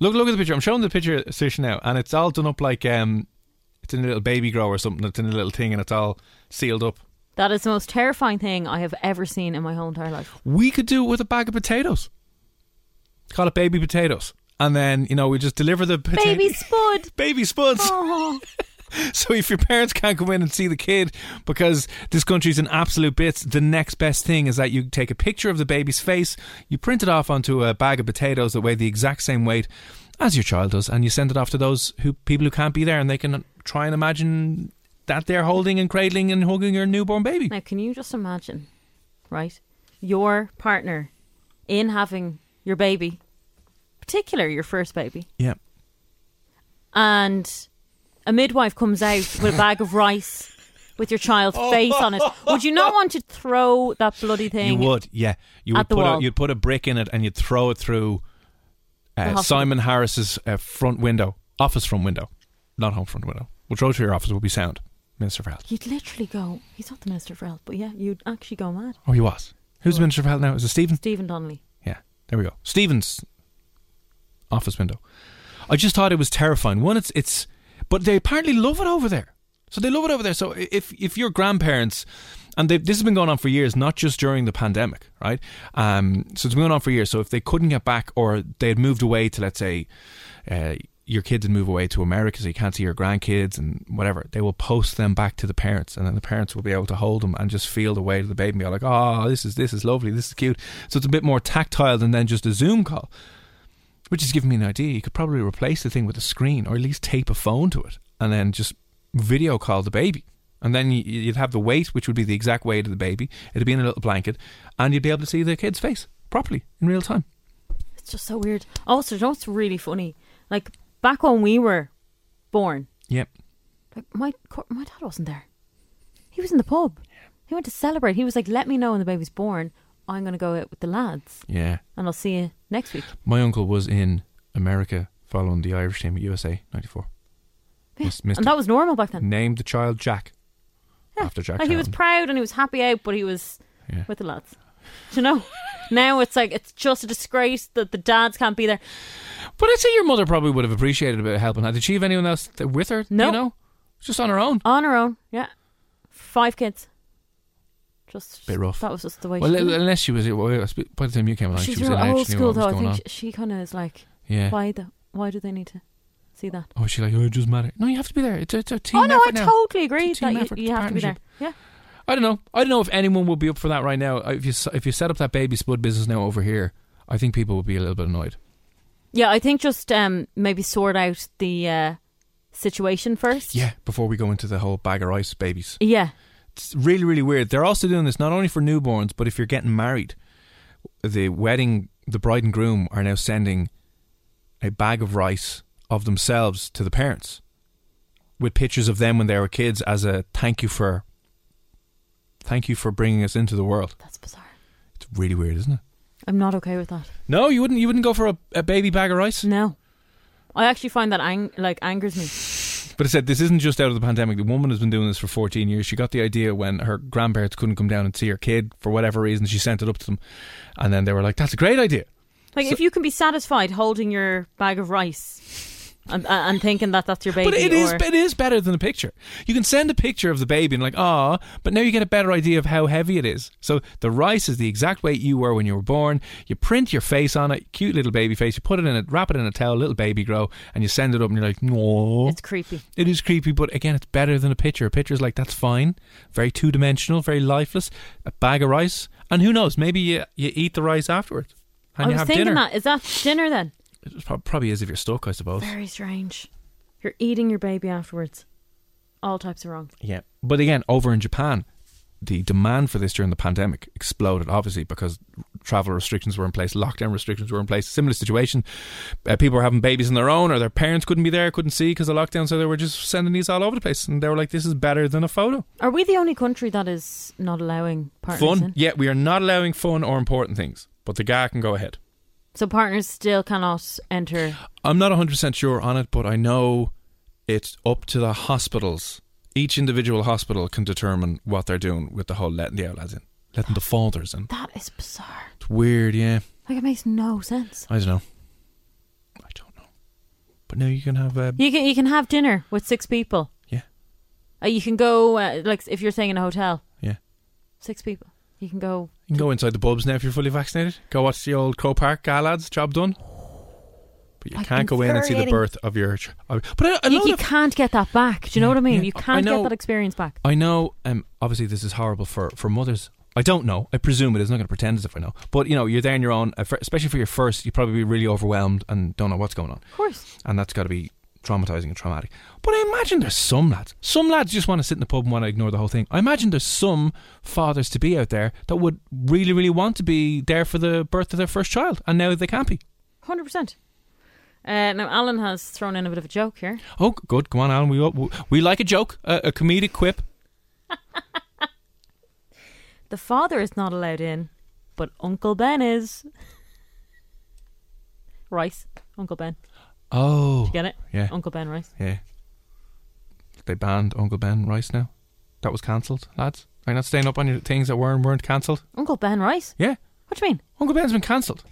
Look, look at the picture. I'm showing the picture, Sish, now, and it's all done up like um, it's in a little baby grow or something. It's in a little thing, and it's all sealed up. That is the most terrifying thing I have ever seen in my whole entire life. We could do it with a bag of potatoes. Call it baby potatoes, and then you know we just deliver the pota- Baby Spud. *laughs* baby spuds. Oh. *laughs* So if your parents can't come in and see the kid because this country's in absolute bits, the next best thing is that you take a picture of the baby's face, you print it off onto a bag of potatoes that weigh the exact same weight as your child does, and you send it off to those who people who can't be there, and they can try and imagine that they're holding and cradling and hugging your newborn baby. Now, can you just imagine, right? Your partner in having your baby, particular your first baby, Yeah. and a midwife comes out with a bag of rice with your child's *laughs* face on it. Would you not want to throw that bloody You thing? would, yeah. You at would the put a, you'd put a brick in it and you'd throw it through uh, hospital. Simon Harris's uh, front window, office front window, not home front window. We'll throw it through your office. Will be sound, Minister for Health. You'd literally go. He's not the minister for health, but yeah, you'd actually go mad. Oh, he was. Who's the Minister for Health now? Is it Stephen? Stephen Donnelly. Yeah, there we go. Stephen's office window. I just thought it was terrifying. One, it's it's, but they apparently love it over there. So they love it over there. So if if your grandparents, and this has been going on for years, not just during the pandemic, right? Um, so it's been going on for years. So if they couldn't get back, or they had moved away to, let's say, uh, your kids had moved away to America, so you can't see your grandkids and whatever, they will post them back to the parents, and then the parents will be able to hold them and just feel the weight of the baby and be like, "Oh, this is this is lovely, this is cute." So it's a bit more tactile than then just a Zoom call, which is giving me an idea. You could probably replace the thing with a screen, or at least tape a phone to it, and then just video call the baby. And then you- you'd have the weight, which would be the exact weight of the baby. It'd be in a little blanket, and you'd be able to see the kid's face properly in real time. It's just so weird. Also, you know what's really funny? Like back when we were born, Yep. like my my dad wasn't there. He was in the pub. He went to celebrate. He was like, "Let me know when the baby's born. I'm going to go out with the lads, Yeah. and I'll see you next week." My uncle was in America following the Irish team at USA '94. Yeah. Mis- and that was normal back then. Named the child Jack Yeah. after Jack. Like he was proud and he was happy out, but he was Yeah. with the lads. Do you know? *laughs* now it's like it's just a disgrace that the dads can't be there. But I'd say your mother probably would have appreciated a bit of help. And did she have anyone else with her? No. You know, just on her own. On her own, yeah. Five kids. Just Bit rough. That was just the way. Well, she unless she was by the time you came along, She's she was real in old She knew school what was though. I going think on. she, she kind of is like, Yeah. why the why do they need to see that? Oh, she like, oh, it doesn't matter. No, you have to be there. It's a, it's a team oh no, I effort now. totally agree It's a team that effort, you, it's you a have to be there. partnership. Yeah. I don't know. I don't know if anyone would be up for that right now. If you s- if you set up that baby spud business now over here, I think people would be a little bit annoyed. Yeah, I think just um, maybe sort out the uh, situation first. Yeah, before we go into the whole bag of rice babies. Yeah. It's really, really weird. They're also doing this not only for newborns, but if you're getting married, the wedding, the bride and groom are now sending a bag of rice of themselves to the parents with pictures of them when they were kids as a thank you for thank you for bringing us into the world. That's bizarre. It's really weird, isn't it? I'm not okay with that. No, you wouldn't. You wouldn't go for a, a baby bag of rice. No. I actually find that ang- like angers me. But it said this isn't just out of the pandemic. The woman has been doing this for 14 years. She got the idea when her grandparents couldn't come down and see her kid for whatever reason. She sent it up to them, and then they were like, "That's a great idea." Like So- if you can be satisfied holding your bag of rice and, and thinking that that's your baby, But it is it is better than a picture. You can send a picture of the baby and like, ah, but now you get a better idea of how heavy it is. So the rice is the exact weight you were when you were born. You print your face on it, cute little baby face. You put it in it, wrap it in a towel, little baby grow, and you send it up, and you're like, no, it's creepy. it is creepy. But again, it's better than a picture. A picture is like that's fine, very two dimensional, very lifeless. A bag of rice, and who knows, maybe you you eat the rice afterwards, and I you was have thinking dinner. that is that dinner then? It probably is if you're stuck, I suppose. Very strange. You're eating your baby afterwards. All types are wrong. Yeah. But again, over in Japan, the demand for this during the pandemic exploded, obviously, because travel restrictions were in place, lockdown restrictions were in place. Similar situation. Uh, people were having babies on their own, or their parents couldn't be there, couldn't see because of lockdown, so they were just sending these all over the place. And they were like, this is better than a photo. Are we the only country that is not allowing partners Fun. in? Yeah, we are not allowing fun or important things, but the guy can go ahead. So partners still cannot enter. I'm not 100% sure on it, but I know it's up to the hospitals. Each individual hospital can determine what they're doing with the whole letting the outlads in, letting the fathers in. That is bizarre. It's weird, yeah. Like it makes no sense. I don't know. I don't know. But now you can have uh, You can you can have dinner with six people. Yeah. Uh, you can go uh, like if you're staying in a hotel. Yeah. Six people. You can go. You can go inside the pubs now if you're fully vaccinated. Go watch the old Croke Park Gal lads. Job done. But you Like, can't go in and see the infuriating. birth of your. ch- But I, I You, you can't get that back. Do you know what I mean? yeah. You I can't know- get that experience back. I know. Um, obviously, this is horrible for for mothers. I don't know. I presume it is. I'm not going to pretend as if I know. But you know, you're there on your own. uh, for- Especially for your first, you probably be really overwhelmed and don't know what's going on. Of course. and that's got to be traumatizing and traumatic. But I imagine there's some lads, some lads just want to sit in the pub and want to ignore the whole thing. I imagine there's some fathers to be out there that would really, really want to be there for the birth of their first child, and now they can't be. Hundred percent. Uh, now Alan has thrown in a bit of a joke here. Oh, good, come on, Alan. We we like a joke, a, a comedic quip. *laughs* The father is not allowed in, but Uncle Ben is. *laughs* Rice, Uncle Ben. Oh, Did you get it? Yeah, Uncle Ben Rice. yeah. They banned Uncle Ben Rice now. That was cancelled, lads. Are you not staying up on your things that weren't weren't cancelled? Uncle Ben Rice. Yeah, What do you mean? Uncle Ben's been cancelled.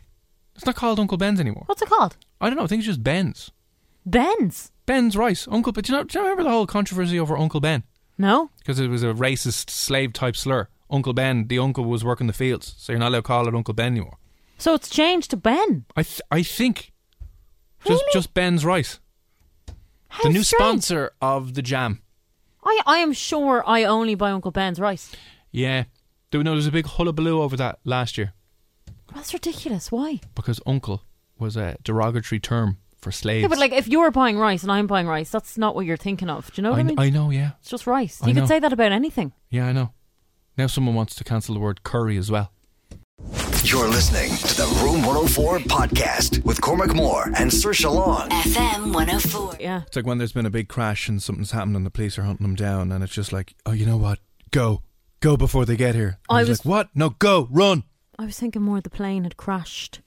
It's not called Uncle Ben's anymore. What's it called? I don't know. I think it's just Ben's. Ben's. Ben's Rice, Uncle. But do you know? Do you remember the whole controversy over Uncle Ben? No. Because it was a racist slave type slur. Uncle Ben, the uncle was working the fields, so you're not allowed to call it Uncle Ben anymore. So it's changed to Ben. I th- I think just Really? just Ben's Rice, How the new strange. sponsor of the jam. I I am sure I only buy Uncle Ben's rice. Yeah, there, no, there was a big hullabaloo over that last year That's ridiculous. Why? because uncle was a derogatory term for slaves. Yeah, but like if you're buying rice and I'm buying rice, that's not what you're thinking of. Do you know what I, I, mean? I know, yeah, it's just rice. I You know. could say that about anything. yeah, I know. Now someone wants to cancel the word curry as well. You're listening to the Room 104 podcast with Cormac Moore and Saoirse Long. FM 104. Yeah. It's like when there's been a big crash and something's happened and the police are hunting them down, and it's just like, oh, you know what? Go, go before they get here. And I was- like, what? No, go, run. I was thinking more the plane had crashed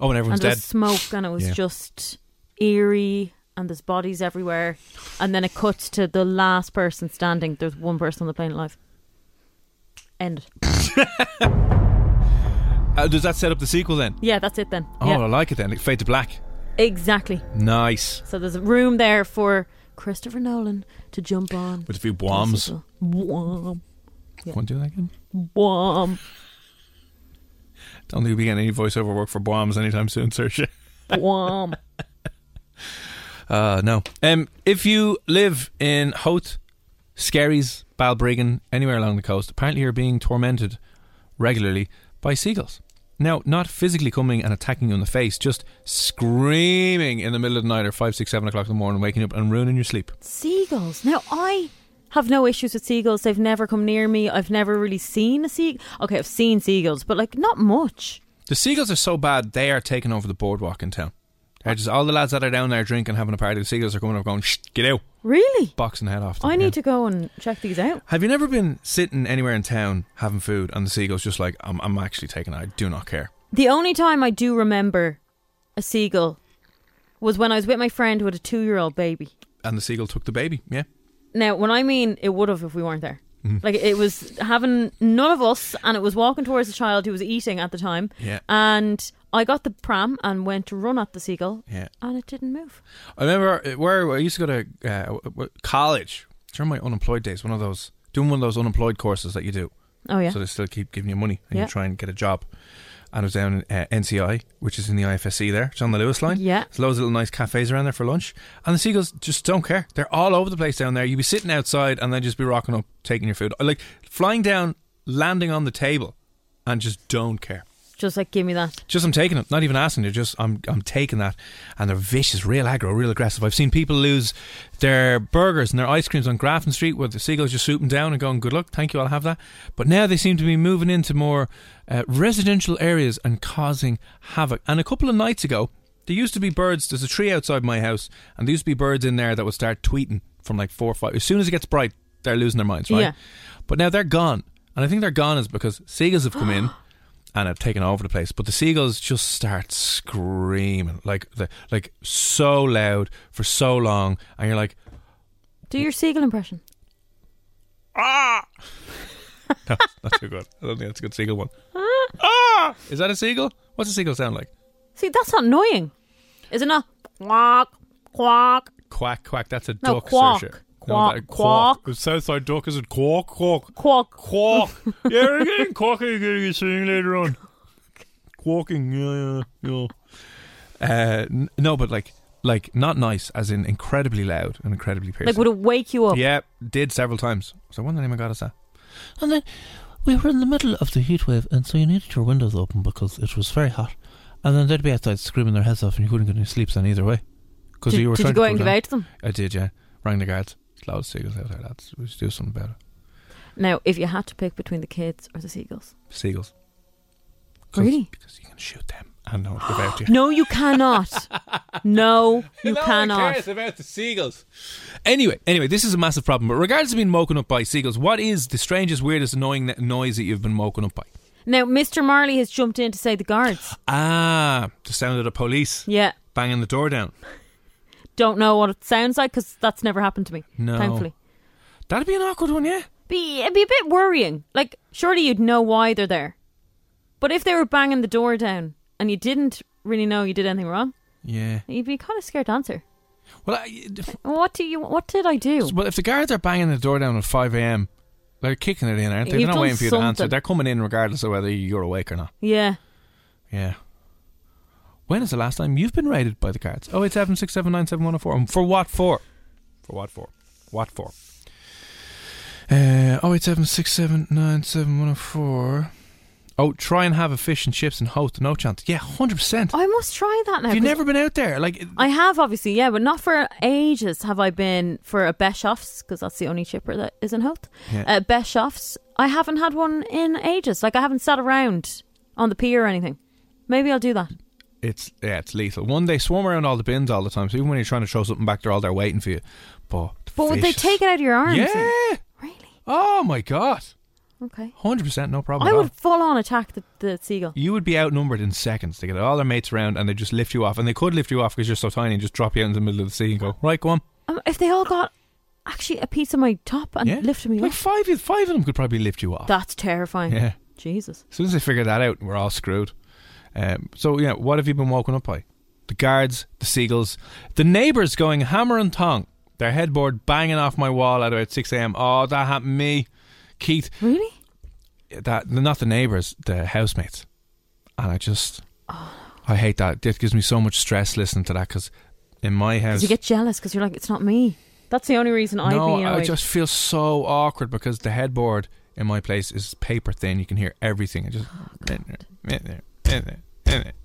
Oh, and everyone's and there dead. was smoke and it was Yeah. just eerie and there's bodies everywhere. And then it cuts to the last person standing. There's one person on the plane alive. End. *laughs* Uh, does that set up the sequel then? Yeah, that's it then. Oh, yeah. I like it then. Like Fade to Black. Exactly. Nice. So there's a room there for Christopher Nolan to jump on. With a few bombs. Wham. Yeah. Want to do that again? Wham. Don't think we'll be getting any voiceover work for Bombas anytime soon, Saoirse. *laughs* Wham. Uh, no. Um, if you live in Howth, Skerries, Balbriggan, anywhere along the coast, apparently you're being tormented regularly by seagulls. Now, not physically coming and attacking you in the face, just screaming in the middle of the night or five, six, seven o'clock in the morning, waking up and ruining your sleep. Seagulls. Now I have no issues with seagulls. They've never come near me. I've never really seen a seagull. Okay, I've seen seagulls, but like not much. The seagulls are so bad, they are taking over the boardwalk in town. Just all the lads that are down there drinking, having a party. The seagulls are coming up, going, Shh, "Get out!" Really? boxing the head off. Them. I Yeah. need to go and check these out. Have you never been sitting anywhere in town having food and the seagulls just like, I'm, I'm actually taking it. I do not care. The only time I do remember a seagull was when I was with my friend with a two-year-old baby. And the seagull took the baby. Yeah. Now, when I mean it would have if we weren't there. Mhm. Like it was having none of us, and it was walking towards the child who was eating at the time. Yeah. And I got the pram and went to run at the seagull, Yeah. and it didn't move. I remember where I used to go to uh, w- college during my unemployed days. One of those doing one of those unemployed courses that you do. Oh yeah. So they still keep giving you money and Yeah. you try and get a job. And I was down in uh, NCI, which is in the IFSC there. It's on the Luas line. Yeah. There's loads of little nice cafes around there for lunch. And the seagulls just don't care. They're all over the place down there. You'd be sitting outside and then just be rocking up, taking your food. Like flying down, landing on the table, and just don't care. Just like give me that. Just I'm taking it, not even asking. They're just I'm I'm taking that, and they're vicious, real aggro, real aggressive. I've seen people lose their burgers and their ice creams on Grafton Street where the seagulls just swooping down and going, "Good luck, thank you, I'll have that." But now they seem to be moving into more uh, residential areas and causing havoc. And a couple of nights ago, there used to be birds. There's a tree outside my house, and there used to be birds in there that would start tweeting from like four or five. As soon as it gets bright, they're losing their minds, right? Yeah. But now they're gone, and I think they're gone is because seagulls have come in *gasps* *gasps* *gasps* and have taken over the place. But the seagulls just start screaming like the like so loud for so long, and you're like, Do your seagull impression. ah. *laughs* no, not too good. I don't think that's a good seagull one. ah, is that a seagull? What's a seagull sound like? See, that's not annoying. Is it not? Quack, quack. Quack, quack. That's a No, duck, quack. Quack, that- quack. The Southside duck is it quack, quack. Quack. Quack. *laughs* yeah, we're getting quacking again. You sing later on. Quacking. Yeah, yeah, yeah. Uh, n- no, but like, like not nice, as in incredibly loud and incredibly piercing. Like, would it wake you up? Yeah, did several times. So the name of God is that? And then we were in the middle of the heat wave, and so you needed your windows open because it was very hot. And then they'd be outside screaming their heads off, and you couldn't get any sleep then either way. Because you were did trying you go to out and give out to them? I did, yeah. Rang the guards. Loud seagulls out there, lads. We should do something about it. Now, if you had to pick between the kids or the seagulls, Seagulls. really? Because you can shoot them and not give out to *gasps* you. No, you cannot. no, *laughs* you cannot. cares about the seagulls. Anyway, anyway, this is a massive problem. But regardless of being woken up by seagulls, what is the strangest, weirdest, annoying noise that you've been woken up by? Now, Mr. Marley has jumped in to say the guards. Ah, the sound of the police Yeah, banging the door down. Don't know what it sounds like because that's never happened to me. No. thankfully. That'd be an awkward one, yeah. Be it'd be a bit worrying. Like, surely you'd know why they're there. But if they were banging the door down and you didn't really know you did anything wrong, Yeah. you'd be kind of scared to answer. Well, I, What do you? What did I do? well, if the guards are banging the door down at 5 a.m., they're kicking it in, aren't they? You've They're not waiting for you to answer. They're coming in regardless of whether you're awake or not. Yeah. Yeah. When is the last time you've been raided by the guards? Oh, it's seven six seven nine seven one zero four. For what for? For what for? What for? Uh, oh, eight seven six seven nine seven one zero four. Oh, try and have a fish and chips and Howth. No chance. Yeah, hundred percent. I must try that now. You've you never been out there? Like, I have obviously, yeah, but not for ages. Have I been for a Beshoffs because that's the only chipper that is in Howth. Yeah. Uh, Beshoffs, I haven't had one in ages. Like I haven't sat around on the pier or anything. Maybe I'll do that. It's yeah, it's lethal. One, they swarm around all the bins all the time. So even when you're trying to throw something back, they're all there waiting for you. But, But would they take it out of your arms? Yeah. Really? Oh my god. Okay. Hundred percent, no problem. I would full on attack the, the seagull. You would be outnumbered in seconds. They get all their mates around and they just lift you off. And they could lift you off because you're so tiny and just drop you out in the middle of the sea and go, right, go on. Um, if they all got actually a piece of my top and yeah. lifted me Like up, five, of- five of them could probably lift you off. that's terrifying. yeah. Jesus. As soon as they figure that out, we're all screwed. Um, so, yeah, what have you been woken up by? The guards, the seagulls, the neighbours going hammer and tong, their headboard banging off my wall at about 6 a.m. Oh, that happened to me. Keith, Really? that not the neighbours, the housemates. And I just, Oh. I hate that. It gives me so much stress listening to that because in my house. You get jealous because you're like, it's not me. That's the only reason I'd no, be I just feel so awkward because the headboard in my place is paper thin. You can hear everything. It just.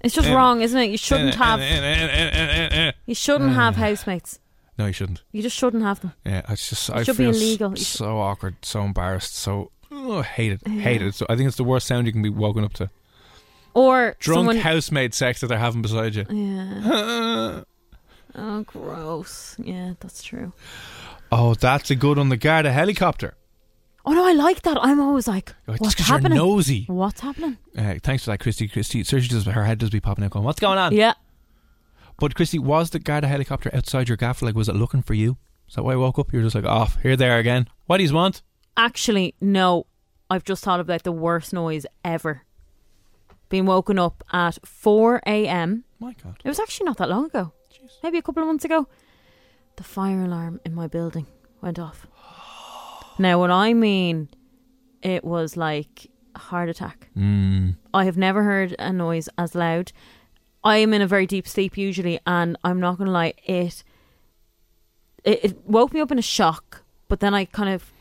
It's just wrong, isn't it? You shouldn't have. You shouldn't have mm. housemates. No, you shouldn't. You just shouldn't have them. Yeah, it's just. It I should be feel s- illegal. You so awkward, so embarrassed, so. Oh, hate it. Hate it. So I think it's the worst sound you can be woken up to. Or Drunk someone. housemaid sex that they're having beside you. yeah. *laughs* Oh, gross. Yeah, that's true. Oh, that's a good one. The Garda helicopter. Oh no, I like that. I'm always like, Oh, what's 'cause you're happening? nosy. What's happening? Uh, thanks for that, Christy. Christy, seriously, does her head does be popping out, going, "What's going on?" Yeah. But Christy, was the Garda helicopter outside your gaff? Like, was it looking for you? Is that why I woke up? You're just like, off here, there again. What do you want? Actually, no. I've just thought about the worst noise ever. Being woken up at 4 a.m. My God. It was actually not that long ago. Maybe a couple of months ago. The fire alarm in my building went off. Now, what I mean, it was like a heart attack. Mm. I have never heard a noise as loud. I am in a very deep sleep usually, and I'm not going to lie, it, it it woke me up in a shock. But then I kind of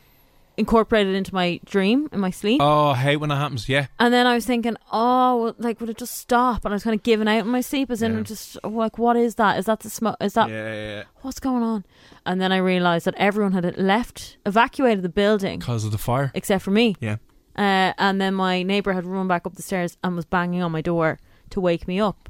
incorporated into my dream in my sleep. Oh, I hate when that happens. Yeah. And then I was thinking, oh, well, like, would it just stop? And I was kind of giving out in my sleep, as in, Yeah. just like, what is that? Is that the smoke? Is that yeah, yeah. what's going on? And then I realized that everyone had left, evacuated the building, Because of the fire. except for me. Yeah. Uh, and then my neighbour had run back up the stairs and was banging on my door to wake me up.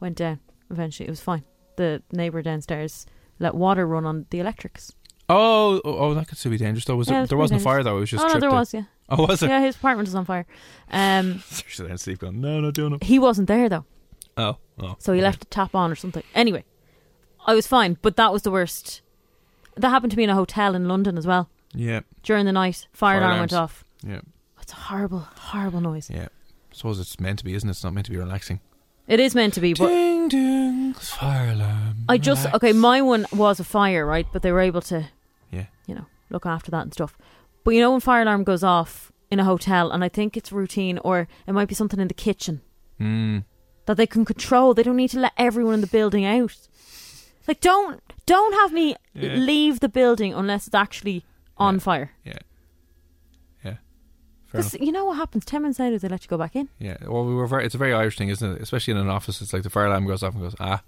Went down. Eventually, it was fine. The neighbour downstairs let water run on the electrics. Oh, oh, oh, that could still be dangerous though. Was Yeah, there, was there wasn't a fire though. It was just. oh no, there was. Yeah. Oh, was it? Yeah, his apartment was on fire. Um, Seriously, then sleep going. No, not doing it. he wasn't there though. Oh, oh. So he okay. left the tap on or something. Anyway, I was fine, but that was the worst. That happened to me in a hotel in London as well. Yeah, During the night, fire, Fire alarm went off. yeah, It's a horrible, horrible noise. yeah. I suppose it's meant to be, isn't it? It's not meant to be relaxing. It is meant to be, but Ding Ding fire alarm. I just Relax. okay. My one was a fire, right? But they were able to, Yeah. you know, look after that and stuff. But you know, when fire alarm goes off in a hotel, and I think it's routine, or it might be something in the kitchen Mm. that they can control. They don't need to let everyone in the building out. Like, don't don't have me Yeah. leave the building unless it's actually on fire. Yeah. Yeah. Because you know what happens? Ten minutes later, they let you go back in. Yeah. Well, we were very. It's a very Irish thing, isn't it? Especially in an office, it's like the fire alarm goes off and goes ah.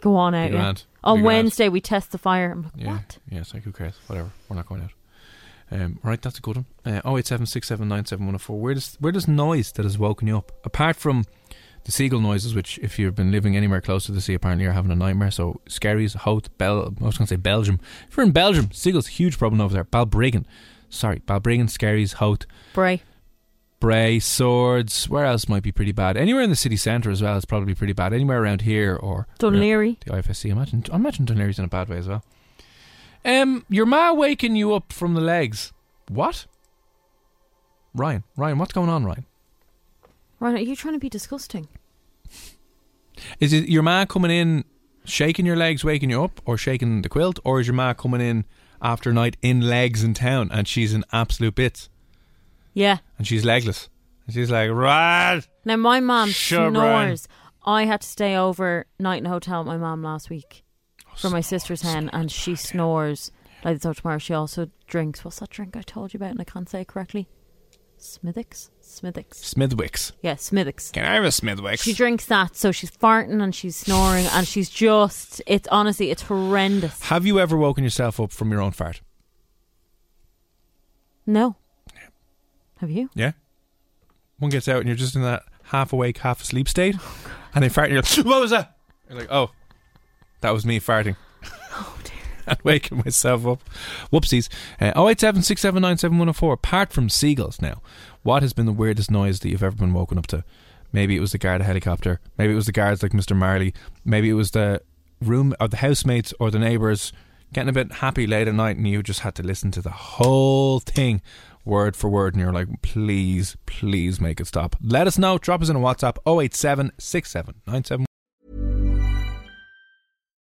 Go on out. Be Yeah. grand. On Be grand. Wednesday, we test the fire. I'm like, Yeah. what? Yeah. It's like who cares? Whatever. We're not going out. Um, right, that's a good one. Uh, oh eight seven six seven nine seven one zero four. Where does where does noise that has woken you up apart from the seagull noises, which if you've been living anywhere close to the sea, apparently you're having a nightmare. So Skerries, Howth, Bel. I was going to say Belgium. If you're in Belgium, seagulls huge problem over there. Balbriggan, sorry, Balbriggan, Skerries, Howth, Bray. Bray, Swords. Where else might be pretty bad? Anywhere in the city centre as well is probably pretty bad. Anywhere around here or Dún Laoghaire. the IFSC. Imagine, I imagine Dún Laoghaire's in a bad way as well. Um, your ma waking you up from the legs. What? Ryan, Ryan, what's going on, Ryan? Ryan, are you trying to be disgusting? *laughs* Is it your ma coming in, shaking your legs, waking you up, or shaking the quilt, or is your ma coming in after night in legs in town and she's in absolute bits Yeah. and she's legless and she's like, right, Now my mom Sure, Brian. snores. I had to stay over night in a hotel with my mom last week Oh, for my sister's hen, and she snores. Like so tomorrow, she also drinks. What's that drink I told you about, and I can't say it correctly? Smithix, Smithix. Smithwicks. Yeah, Smithix. Can I have a Smithwicks? She drinks that, so she's farting and she's snoring, and she's just. It's honestly, it's horrendous. Have you ever woken yourself up from your own fart? No. Have you? Yeah. One gets out and you're just in that half awake, half asleep state, and they fart and you're like, "What was that?" You're like, "Oh, that was me farting." And *laughs* waking myself up. Whoopsies. Uh, 087 Apart from seagulls now, what has been the weirdest noise that you've ever been woken up to? Maybe it was the guard helicopter. Maybe it was the guards like Mr. Marley. Maybe it was the room or the housemates or the neighbours getting a bit happy late at night and you just had to listen to the whole thing word for word and you're like, please, please make it stop. Let us know. Drop us in a WhatsApp 087